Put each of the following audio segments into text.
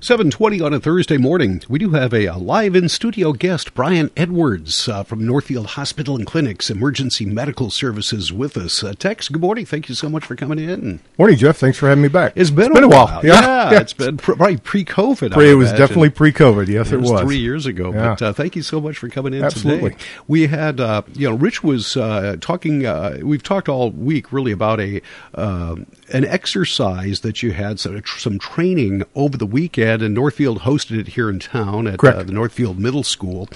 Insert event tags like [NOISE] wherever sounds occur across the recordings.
720 on a Thursday morning. We do have a, a live in studio guest, Brian Edwards uh, from Northfield Hospital and Clinics Emergency Medical Services with us. Uh, Tex, good morning. Thank you so much for coming in. Morning, Jeff. Thanks for having me back. It's been, it's been a while. Yeah, yeah, yeah. it's been pr- probably pre-COVID. Pre, it was definitely pre-COVID. Yes, it, it was. was. Three years ago. Yeah. But uh, thank you so much for coming in Absolutely. today. We had, uh, you know, Rich was uh, talking, uh, we've talked all week really about a uh, an exercise that you had, some, some training over the weekend, and Northfield hosted it here in town at uh, the Northfield Middle School.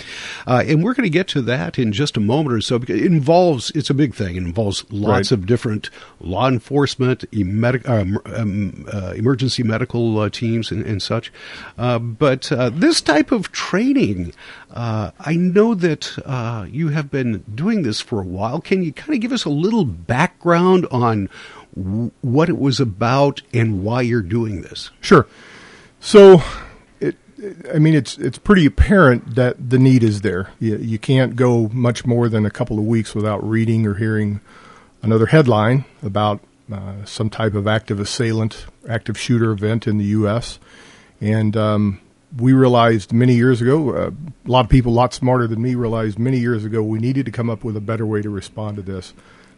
Uh, and we're going to get to that in just a moment or so because it involves, it's a big thing. It involves lots Right. of different law enforcement, um, um, uh, emergency medical uh, teams, and, and such. Uh, but uh, this type of training, uh, I know that uh, you have been doing this for a while. Can you kind of give us a little background on what it was about and why you're doing this? Sure. So, it, I mean, it's it's pretty apparent that the need is there. You, you can't go much more than a couple of weeks without reading or hearing another headline about uh, some type of active assailant, active shooter event in the U.S. And um, we realized many years ago, uh, a lot of people, a lot smarter than me, realized many years ago we needed to come up with a better way to respond to this.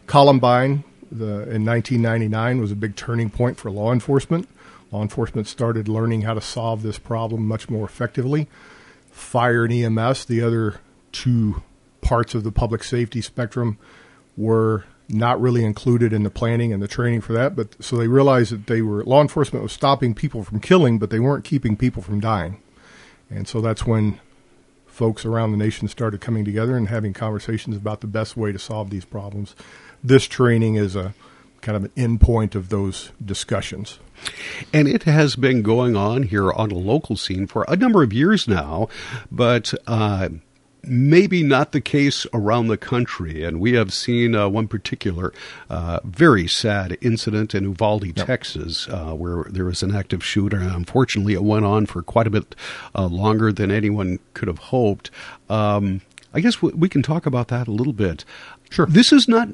Columbine the, in 1999 was a big turning point for law enforcement. Law enforcement started learning how to solve this problem much more effectively. Fire and EMS, the other two parts of the public safety spectrum, were not really included in the planning and the training for that. But so they realized that they were law enforcement was stopping people from killing, but they weren't keeping people from dying. And so that's when folks around the nation started coming together and having conversations about the best way to solve these problems. This training is a kind of an endpoint of those discussions. And it has been going on here on a local scene for a number of years now, but uh, maybe not the case around the country. And we have seen uh, one particular uh, very sad incident in Uvalde, Texas, uh, where there was an active shooter. And unfortunately, it went on for quite a bit uh, longer than anyone could have hoped. Um, I guess we, we can talk about that a little bit. Sure. This is not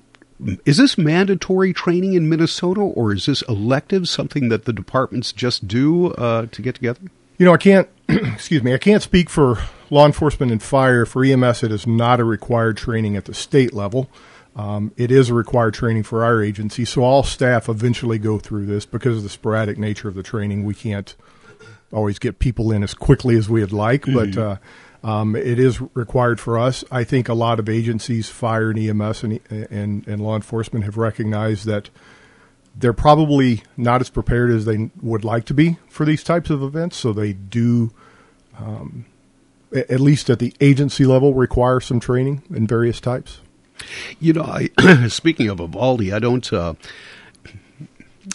is this mandatory training in Minnesota, or is this elective, something that the departments just do uh, to get together? You know, I can't, [CLEARS THROAT] excuse me, I can't speak for law enforcement and fire. For EMS, it is not a required training at the state level. Um, it is a required training for our agency, so all staff eventually go through this because of the sporadic nature of the training. We can't always get people in as quickly as we'd like, but uh, um, it is required for us. I think a lot of agencies, fire and EMS and, and, and law enforcement, have recognized that they're probably not as prepared as they would like to be for these types of events. So they do, um, at least at the agency level, require some training in various types. You know, I, [CLEARS THROAT] speaking of Uvalde, I don't. Uh,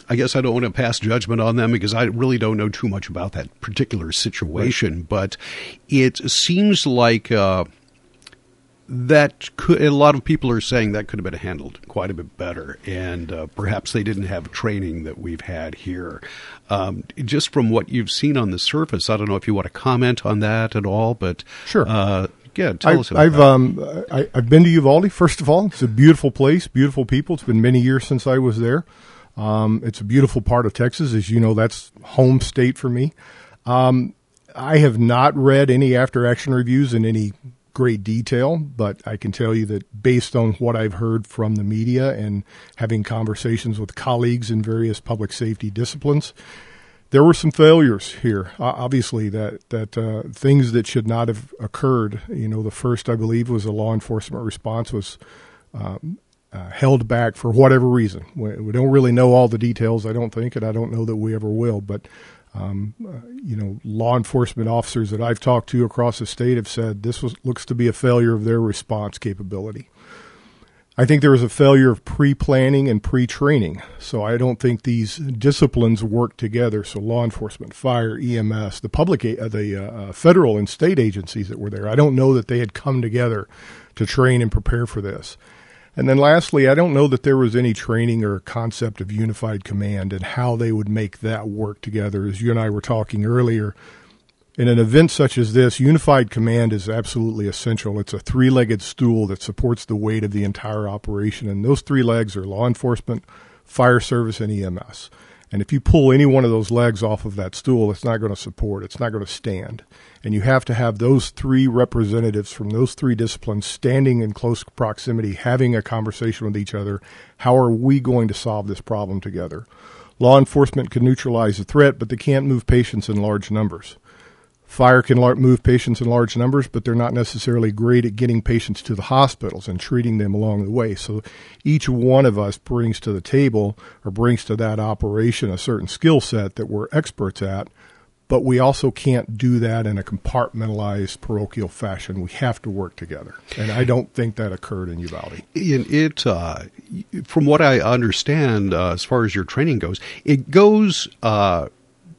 I guess I don't want to pass judgment on them because I really don't know too much about that particular situation. But it seems like uh, that could. A lot of people are saying that could have been handled quite a bit better, and uh, perhaps they didn't have training that we've had here. Um, just from what you've seen on the surface, I don't know if you want to comment on that at all, but Sure. Uh, yeah, tell I've, us about I've, that. um, I, I've been to Uvalde. First of all, it's a beautiful place, beautiful people. It's been many years since I was there. Um, it's a beautiful part of Texas, as you know. That's home state for me. Um, I have not read any after action reviews in any great detail, but I can tell you that based on what I've heard from the media and having conversations with colleagues in various public safety disciplines, there were some failures here. Uh, obviously, that that uh, things that should not have occurred. You know, the first I believe was a law enforcement response was um, uh, held back for whatever reason. We, we don't really know all the details. I don't think, and I don't know that we ever will. But um, uh, you know, law enforcement officers that I've talked to across the state have said this was looks to be a failure of their response capability. I think there was a failure of pre-planning and pre-training. So I don't think these disciplines work together. So law enforcement, fire, EMS, the public, uh, the uh, federal and state agencies that were there, I don't know that they had come together to train and prepare for this. And then lastly, I don't know that there was any training or concept of unified command and how they would make that work together. As you and I were talking earlier, in an event such as this, unified command is absolutely essential. It's a three legged stool that supports the weight of the entire operation. And those three legs are law enforcement, fire service, and EMS. And if you pull any one of those legs off of that stool, it's not going to support, it's not going to stand. And you have to have those three representatives from those three disciplines standing in close proximity, having a conversation with each other. How are we going to solve this problem together? Law enforcement can neutralize the threat, but they can't move patients in large numbers. Fire can move patients in large numbers, but they're not necessarily great at getting patients to the hospitals and treating them along the way. So each one of us brings to the table or brings to that operation a certain skill set that we're experts at, but we also can't do that in a compartmentalized parochial fashion. We have to work together, and I don't think that occurred in Uvalde. In it, uh, from what I understand, uh, as far as your training goes, it goes uh,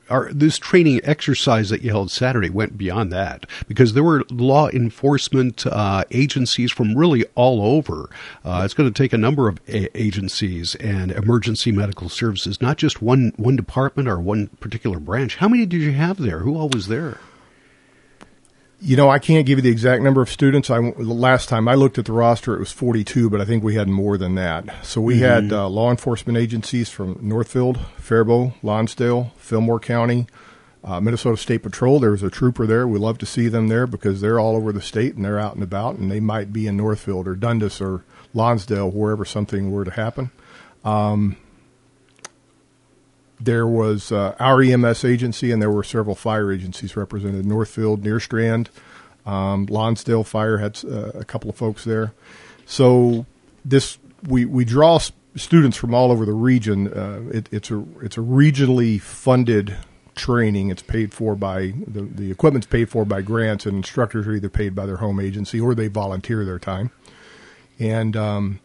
our, this training exercise that you held Saturday went beyond that because there were law enforcement uh, agencies from really all over. Uh, it's going to take a number of a- agencies and emergency medical services, not just one one department or one particular branch. How many did you have there? Who all was there? You know, I can't give you the exact number of students. I last time I looked at the roster, it was 42, but I think we had more than that. So we mm-hmm. had uh, law enforcement agencies from Northfield, Faribault, Lonsdale, Fillmore County, uh, Minnesota State Patrol. There was a trooper there. We love to see them there because they're all over the state and they're out and about, and they might be in Northfield or Dundas or Lonsdale, wherever something were to happen. Um, there was uh, our EMS agency, and there were several fire agencies represented. Northfield, Nerstrand, um, Lonsdale Fire had uh, a couple of folks there. So this we we draw students from all over the region. Uh, it, it's a it's a regionally funded training. It's paid for by the the equipment's paid for by grants, and instructors are either paid by their home agency or they volunteer their time. And um,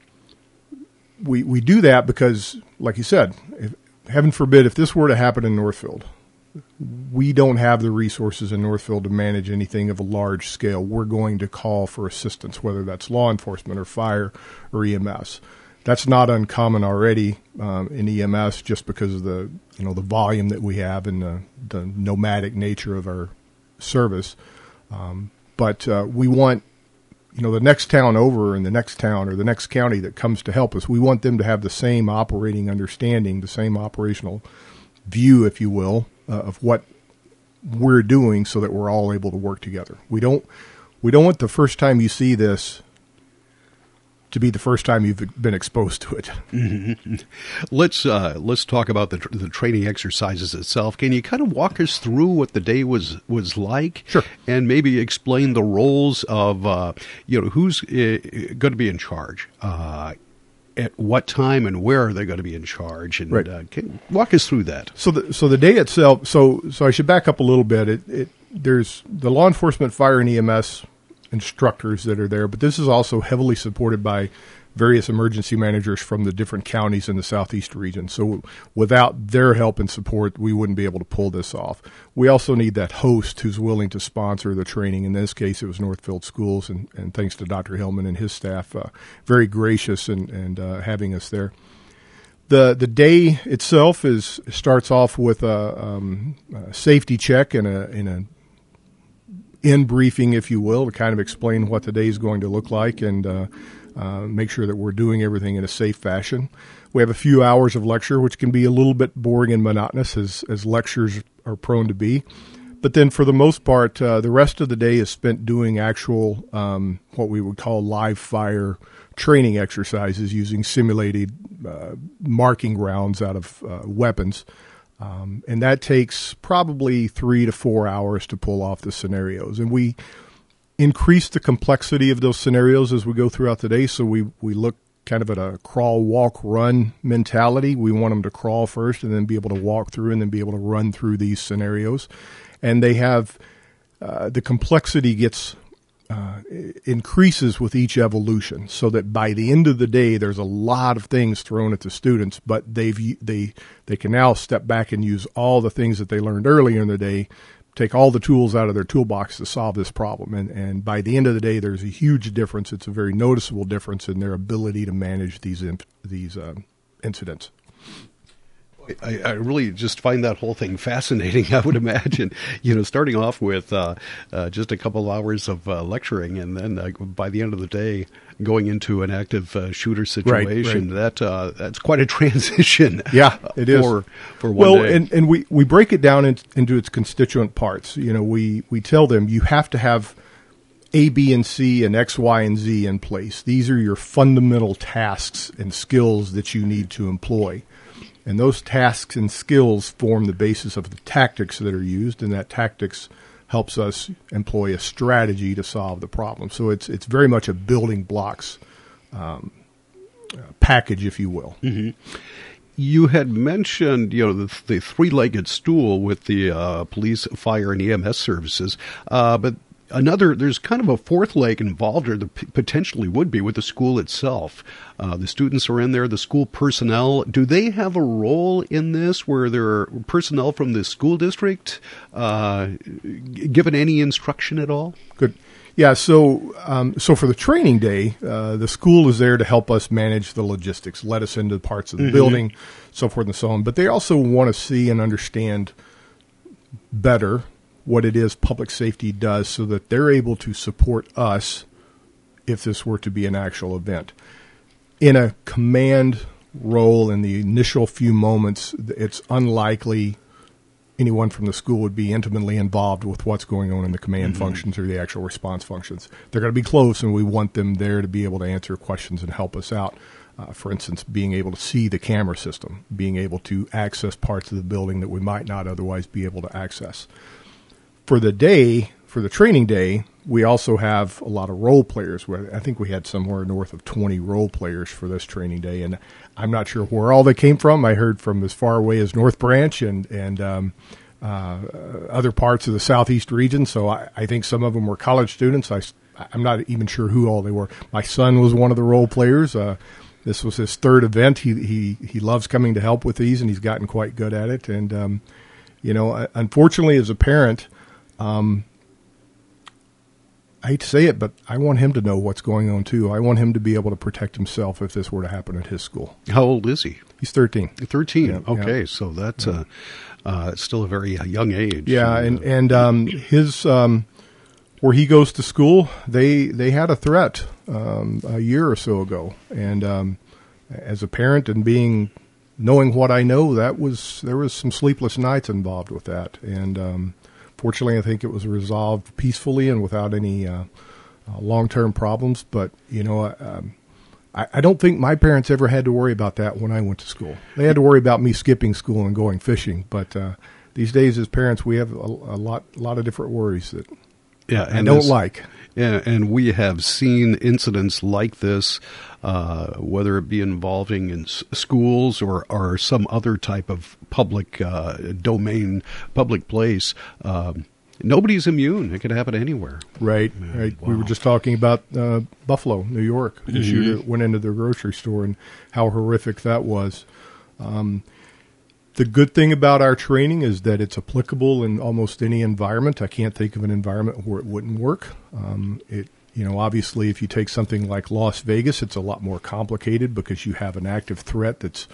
we we do that because, like you said, if, heaven forbid, if this were to happen in Northfield, we don't have the resources in Northfield to manage anything of a large scale. We're going to call for assistance, whether that's law enforcement or fire or EMS. That's not uncommon already um, in EMS, just because of the you know the volume that we have and the, the nomadic nature of our service. Um, but uh, we want you know, the next town over and the next town or the next county that comes to help us, we want them to have the same operating understanding, the same operational view, if you will, uh, of what we're doing so that we're all able to work together. We don't we don't want the first time you see this to be the first time you've been exposed to it. Mm-hmm. [LAUGHS] Let's uh, let's talk about the the training exercises itself. Can you kind of walk us through what the day was was like? Sure. And maybe explain the roles of uh, you know who's uh, going to be in charge. Uh, at what time and where are they going to be in charge? And right. Uh, can walk us through that. So the so the day itself. So so I should back up a little bit. It, it there's the law enforcement, fire, and EMS instructors that are there, but this is also heavily supported by various emergency managers from the different counties in the southeast region. So without their help and support, we wouldn't be able to pull this off. We also need that host who's willing to sponsor the training. In this case, it was Northfield Schools, and, and thanks to Dr. Hillmann and his staff, uh, very gracious and, and uh, having us there. The, the day itself is starts off with a, um, safety check and a, and a in briefing, if you will, to kind of explain what the day is going to look like and uh, uh, make sure that we're doing everything in a safe fashion. We have a few hours of lecture, which can be a little bit boring and monotonous, as, as lectures are prone to be. But then, for the most part, uh, the rest of the day is spent doing actual, um, what we would call live fire training exercises using simulated uh, marking rounds out of uh, weapons. Um, and that takes probably three to four hours to pull off the scenarios. And we increase the complexity of those scenarios as we go throughout the day. So we, we look kind of at a crawl, walk, run mentality. We want them to crawl first and then be able to walk through and then be able to run through these scenarios. And they have uh, the complexity gets uh, increases with each evolution so that by the end of the day there's a lot of things thrown at the students but they've they they can now step back and use all the things that they learned earlier in the day take all the tools out of their toolbox to solve this problem and and by the end of the day there's a huge difference. It's a very noticeable difference in their ability to manage these imp- these uh, incidents I, I, really just find that whole thing fascinating. [LAUGHS] I would imagine, you know, starting off with uh, uh, just a couple of hours of uh, lecturing, and then uh, by the end of the day, going into an active uh, shooter situation. Right, right. That uh, that's quite a [LAUGHS] transition. [LAUGHS] Yeah, it is for, for one well, day. and and we we break it down in, into its constituent parts. You know, we we tell them you have to have a, B, and C, and X, Y, and Z in place. These are your fundamental tasks and skills that you need to employ. And those tasks and skills form the basis of the tactics that are used, and that tactics helps us employ a strategy to solve the problem. So it's it's very much a building blocks um, package, if you will. Mm-hmm. You had mentioned, you know, the, the three-legged stool with the uh, police, fire, and EMS services, uh, but another there's kind of a fourth leg involved or there potentially would be with the school itself. Uh, the students are in there the school personnel. Do they have a role in this where there are personnel from the school district uh, given any instruction at all? Good. Yeah so um, so for the training day uh, the school is there to help us manage the logistics let us into parts of the mm-hmm. building so forth and so on. But they also want to see and understand better what it is public safety does so that they're able to support us if this were to be an actual event. In a command role in the initial few moments, it's unlikely anyone from the school would be intimately involved with what's going on in the command mm-hmm. functions or the actual response functions. They're going to be close, and we want them there to be able to answer questions and help us out. Uh, for instance, being able to see the camera system, being able to access parts of the building that we might not otherwise be able to access for the day, for the training day, we also have a lot of role players. I think we had somewhere north of 20 role players for this training day, and I'm not sure where all they came from. I heard from as far away as North Branch and and um, uh, other parts of the southeast region. So I, I, think some of them were college students. I, I'm not even sure who all they were. My son was one of the role players. Uh, this was his third event. He he he loves coming to help with these, and he's gotten quite good at it. And um, you know, unfortunately, as a parent um, I hate to say it, but I want him to know what's going on too. I want him to be able to protect himself if this were to happen at his school. How old is he? He's thirteen. Thirteen. Yeah, okay, yeah. so that's yeah. uh, uh, still a very uh, young age. Yeah, and and, and um, his um, where he goes to school, they they had a threat um, a year or so ago, and um, as a parent and being knowing what I know, that was there was some sleepless nights involved with that, and um, Fortunately, I think it was resolved peacefully and without any uh, uh, long-term problems. But you know, um, I, I, don't think my parents ever had to worry about that when I went to school. They had to worry about me skipping school and going fishing. But uh, these days, as parents, we have a, a lot, a lot of different worries that yeah, and I don't like. Yeah, and we have seen incidents like this, uh, whether it be involving in s- schools or, or some other type of public uh, domain, public place. Um, nobody's immune. It could happen anywhere. Right, right. Wow. We were just talking about uh, Buffalo, New York. The mm-hmm. shooter went into their grocery store and how horrific that was. Um, the good thing about our training is that it's applicable in almost any environment. I can't think of an environment where it wouldn't work. Um, it, you know, obviously, if you take something like Las Vegas, it's a lot more complicated because you have an active threat that's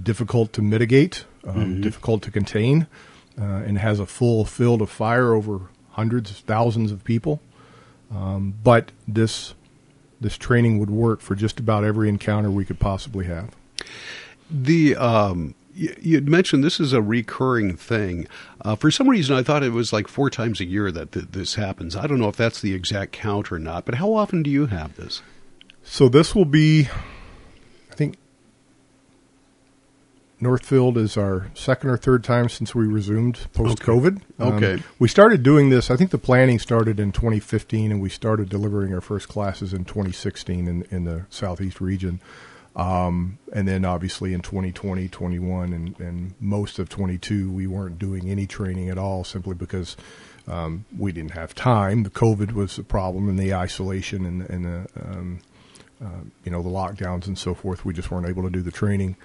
difficult to mitigate, um, mm-hmm. difficult to contain, uh, and has a full field of fire over hundreds, thousands of people. Um, but this this training would work for just about every encounter we could possibly have. The um, you mentioned this is a recurring thing. Uh, for some reason, I thought it was like four times a year that th- this happens. I don't know if that's the exact count or not, but how often do you have this? So this will be, I think, Northfield is our second or third time since we resumed post COVID. Okay. Um. We started doing this. I think the planning started in 2015, and we started delivering our first classes in 2016 in in the southeast region. Um, and then obviously in 2020, 21, and, and most of 22, we weren't doing any training at all simply because um, we didn't have time. The COVID was a problem and the isolation and, and the, um, uh, you know, the lockdowns and so forth. We just weren't able to do the training.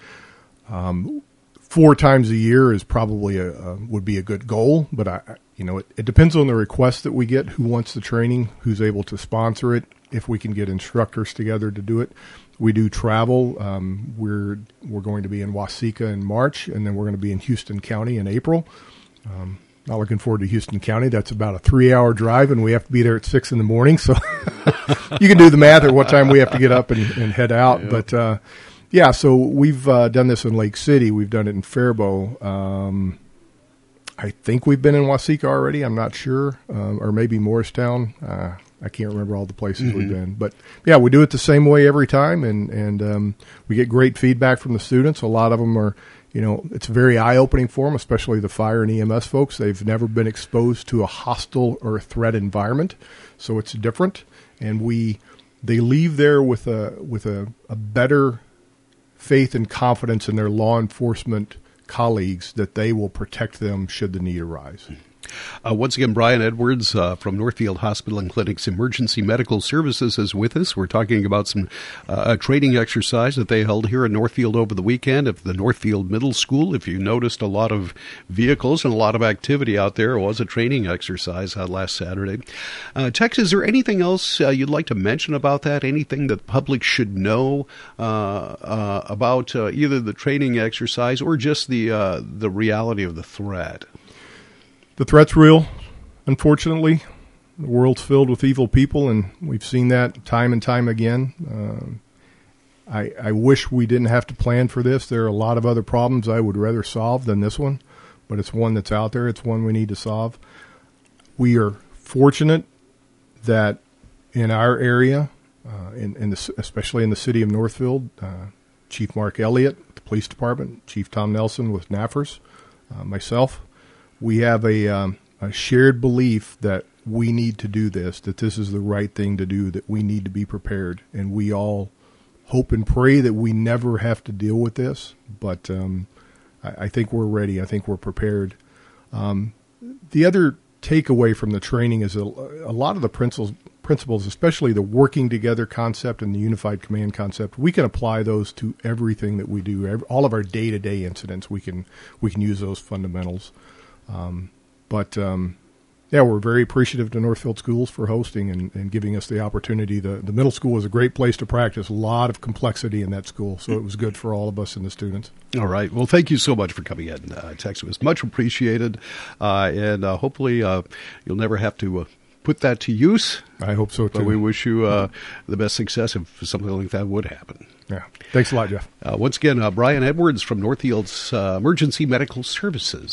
Um, four times a year is probably a, a, would be a good goal, but I you know, it, it depends on the request that we get, who wants the training, who's able to sponsor it, if we can get instructors together to do it. We do travel. Um, we're we're going to be in Waseca in March, and then we're going to be in Houston County in April. Um, not looking forward to Houston County. That's about a three-hour drive, and we have to be there at six in the morning. So [LAUGHS] you can do the math at what time we have to get up and, and head out. Yeah. But uh, yeah, so we've uh, done this in Lake City. We've done it in Faribault. Um, I think we've been in Waseca already. I'm not sure, um, or maybe Morristown. Uh, I can't remember all the places mm-hmm. we've been, but yeah, we do it the same way every time, and and um, we get great feedback from the students. A lot of them are, you know, it's very eye opening for them, especially the fire and EMS folks. They've never been exposed to a hostile or a threat environment, so it's different, and we they leave there with a with a, a better faith and confidence in their law enforcement colleagues that they will protect them should the need arise. Uh, once again, Brian Edwards uh, from Northfield Hospital and Clinic's Emergency Medical Services is with us. We're talking about some uh, training exercise that they held here in Northfield over the weekend at the Northfield Middle School. If you noticed a lot of vehicles and a lot of activity out there, it was a training exercise uh, last Saturday. Uh, Tex, is there anything else uh, you'd like to mention about that? Anything that the public should know about either the training exercise or just the the reality of the threat? The threat's real, unfortunately. The world's filled with evil people, and we've seen that time and time again. Uh, I, I wish we didn't have to plan for this. There are a lot of other problems I would rather solve than this one, but it's one that's out there. It's one we need to solve. We are fortunate that in our area, uh, in, in the, especially in the city of Northfield, uh, Chief Mark Elliott, the police department, Chief Tom Nelson with NAFRS, uh, myself, we have a, um, a shared belief that we need to do this, that this is the right thing to do, that we need to be prepared, and we all hope and pray that we never have to deal with this. But um, I, I, think we're ready. I think we're prepared. Um, the other takeaway from the training is a, a lot of the principles, principles, especially the working together concept and the unified command concept, we can apply those to everything that we do. All of our day to day incidents, we can we can use those fundamentals. Um, but um, yeah, we're very appreciative to Northfield Schools for hosting and, and, giving us the opportunity. The, the middle school was a great place to practice. A lot of complexity in that school, so it was good for all of us and the students. All right. Well, thank you so much for coming in, uh, Tex. It was much appreciated, uh, and uh, hopefully uh, you'll never have to uh, put that to use. I hope so too. But we wish you uh, the best success if something like that would happen. Yeah. Thanks a lot, Jeff. Uh, once again, uh, Brian Edwards from Northfield's uh, Emergency Medical Services.